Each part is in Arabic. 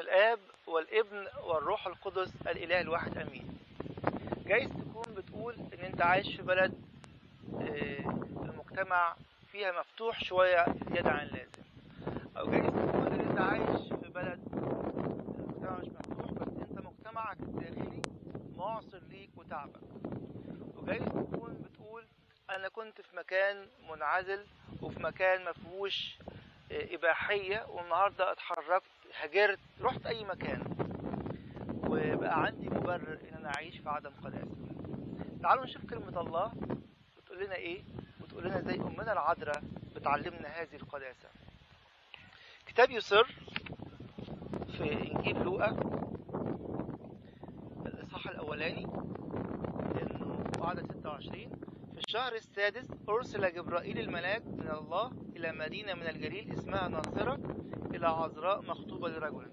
الآب والابن والروح القدس الإله الواحد أمين. جايز تكون بتقول إن أنت عايش في بلد آه، المجتمع فيها مفتوح شوية زيادة عن اللازم. أو جايز تكون إن أنت عايش في بلد المجتمع مش مفتوح بس أنت مجتمعك الداخلي معصر ليك وتعبك. وجايز تكون بتقول أنا كنت في مكان منعزل وفي مكان مفهوش آه، إباحية والنهاردة اتحركت هاجرت رحت أي مكان. وبقى عندي مبرر إن أنا أعيش في عدم قداسة تعالوا نشوف كلمة الله بتقول لنا إيه؟ وتقول لنا إزاي أمنا العذراء بتعلمنا هذه القداسة كتاب يسر في إنجيل لوقا الإصحاح الأولاني إنه عدد 26 في الشهر السادس أرسل جبرائيل الملاك من الله إلى مدينة من الجليل اسمها ناصرة إلى عذراء مخطوبة لرجل.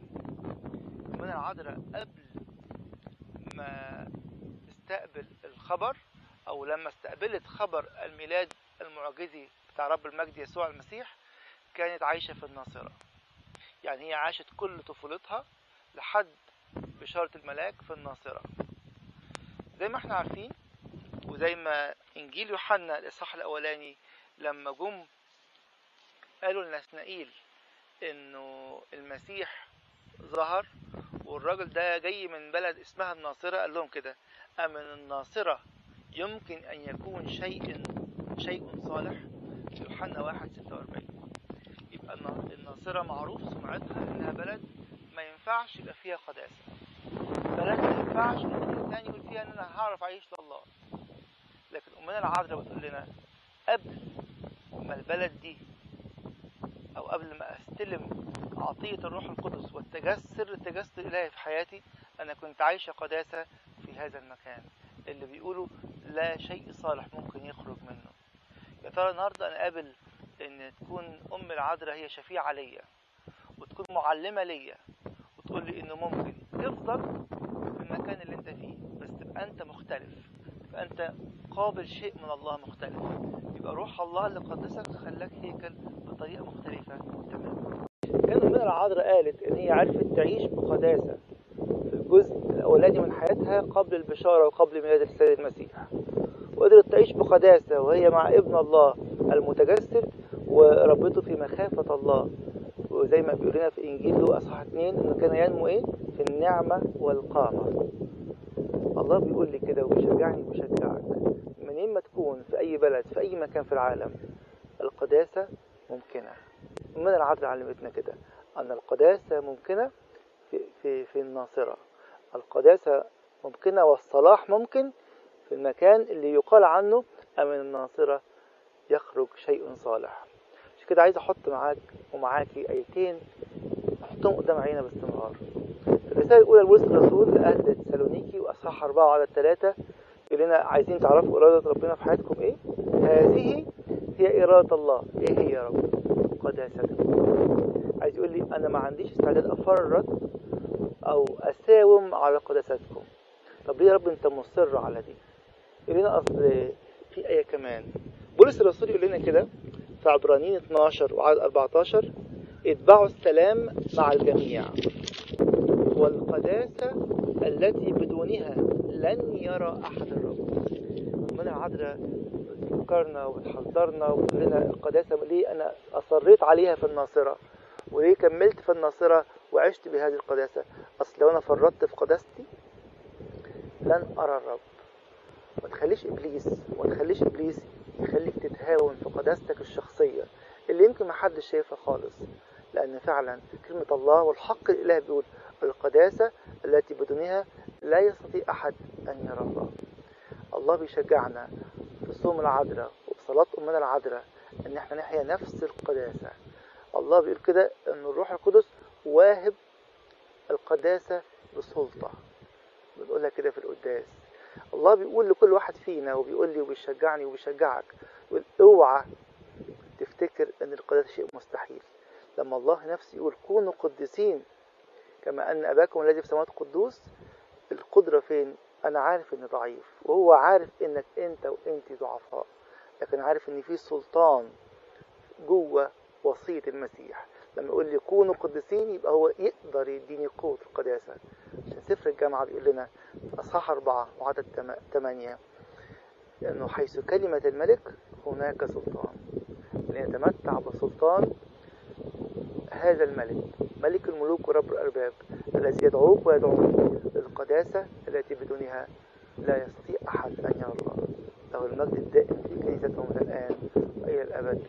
من العذراء قبل ما استقبل الخبر أو لما استقبلت خبر الميلاد المعجزي بتاع رب المجد يسوع المسيح كانت عايشة في الناصرة. يعني هي عاشت كل طفولتها لحد بشارة الملاك في الناصرة. زي ما إحنا عارفين وزي ما إنجيل يوحنا الإصحاح الأولاني لما جم قالوا لنسنائيل إنه المسيح ظهر والراجل ده جاي من بلد اسمها الناصرة قال لهم كده أمن الناصرة يمكن أن يكون شيء شيء صالح؟ يوحنا واحد ستة وأربعين. يبقى النا- الناصرة معروف سمعتها إنها بلد ما ينفعش يبقى فيها قداسة. بلد ما ينفعش إن الإنسان يقول فيها إن أنا هعرف أعيش لله. لكن أمنا العذراء بتقول لنا قبل ما البلد دي أو قبل ما أستلم عطية الروح القدس والتجسد سر التجسد الإلهي في حياتي أنا كنت عايشة قداسة في هذا المكان. اللي بيقولوا لا شيء صالح ممكن يخرج منه. يا ترى النهاردة أنا قابل إن تكون أم العذراء هي شفيعة ليا وتكون معلمة ليا وتقول لي إنه ممكن؟ تفضل في المكان اللي أنت فيه بس تبقى أنت مختلف. تبقى أنت قابل شيء من الله مختلف. يبقى روح الله اللي قدسك خلاك هيكل بطريقة مختلفة. تماما كان أمنا العذراء قالت إن هي عرفت تعيش بقداسة في الجزء الأولاني من حياتها قبل البشارة وقبل ميلاد السيد المسيح. وقدرت تعيش بقداسة وهي مع ابن الله المتجسد وربته في مخافة الله. وزي ما بيقول لنا في إنجيل لوقا أصحاح 2 إنه كان ينمو إيه؟ في النعمة والقامة. الله بيقول لي كده وبيشجعني وبيشجعك. منين ما تكون في أي بلد في أي مكان في العالم القداسة ممكنة. من العذراء علمتنا كده؟ أن القداسة ممكنة في, في, في الناصرة. القداسة ممكنة والصلاح ممكن في المكان اللي يقال عنه أمن الناصرة يخرج شيء صالح. مش كده عايز أحط معاك ومعاكي آيتين أحطهم قدام عيننا باستمرار. الرسالة الأولى لبولس الرسول لأهل وأصحاح أربعة وعدد ثلاثة يقول لنا عايزين تعرفوا إرادة ربنا في حياتكم إيه؟ هذه هي إرادة الله إيه هي يا رب؟ قداستكم عايز يقول لي أنا ما عنديش استعداد أفرط أو أساوم على قداستكم طب ليه يا رب أنت مصر على دي؟ يقول لنا أصل في آية كمان بولس الرسول يقول لنا كده في عبرانيين 12 وعدد 14 اتبعوا السلام مع الجميع والقداسة التي بدونها لن يرى أحد الرب. من العذراء؟ بتفكرنا وبتحذرنا وبتقول لنا القداسة ليه أنا أصريت عليها في الناصرة؟ وليه كملت في الناصرة وعشت بهذه القداسة؟ أصل لو أنا فرطت في قداستي لن أرى الرب. ما تخليش إبليس وما تخليش إبليس يخليك تتهاون في قداستك الشخصية. اللي يمكن ما حدش شايفها خالص. لأن فعلا كلمة الله والحق الإله بيقول القداسة التي بدونها لا يستطيع أحد أن يرى الله الله بيشجعنا في صوم العذراء وبصلاة أمنا العذراء إن إحنا نحيا نفس القداسة. الله بيقول كده إن الروح القدس واهب القداسة بسلطة. بنقولها كده في القداس. الله بيقول لكل واحد فينا وبيقول لي وبيشجعني وبيشجعك اوعى تفتكر أن القداسة شيء مستحيل. لما الله نفسه يقول كونوا قديسين كما أن أباكم الذي في السماوات قدوس القدرة فين؟ أنا عارف إني ضعيف وهو عارف إنك أنت وأنت ضعفاء لكن عارف ان في سلطان جوة وصية المسيح. لما يقول لي كونوا قديسين يبقى هو يقدر يديني قوة القداسة. عشان سفر الجامعة بيقول لنا أصحاح أربعة وعدد ثمانية لأنه حيث كلمة الملك هناك سلطان. ليتمتع بسلطان هذا الملك ملك الملوك ورب الأرباب الذي يدعوك ويدعوني للقداسة التي بدونها لا يستطيع أحد أن يرى. الله له المجد الدائم في كنيسته من الآن وإلى الأبد.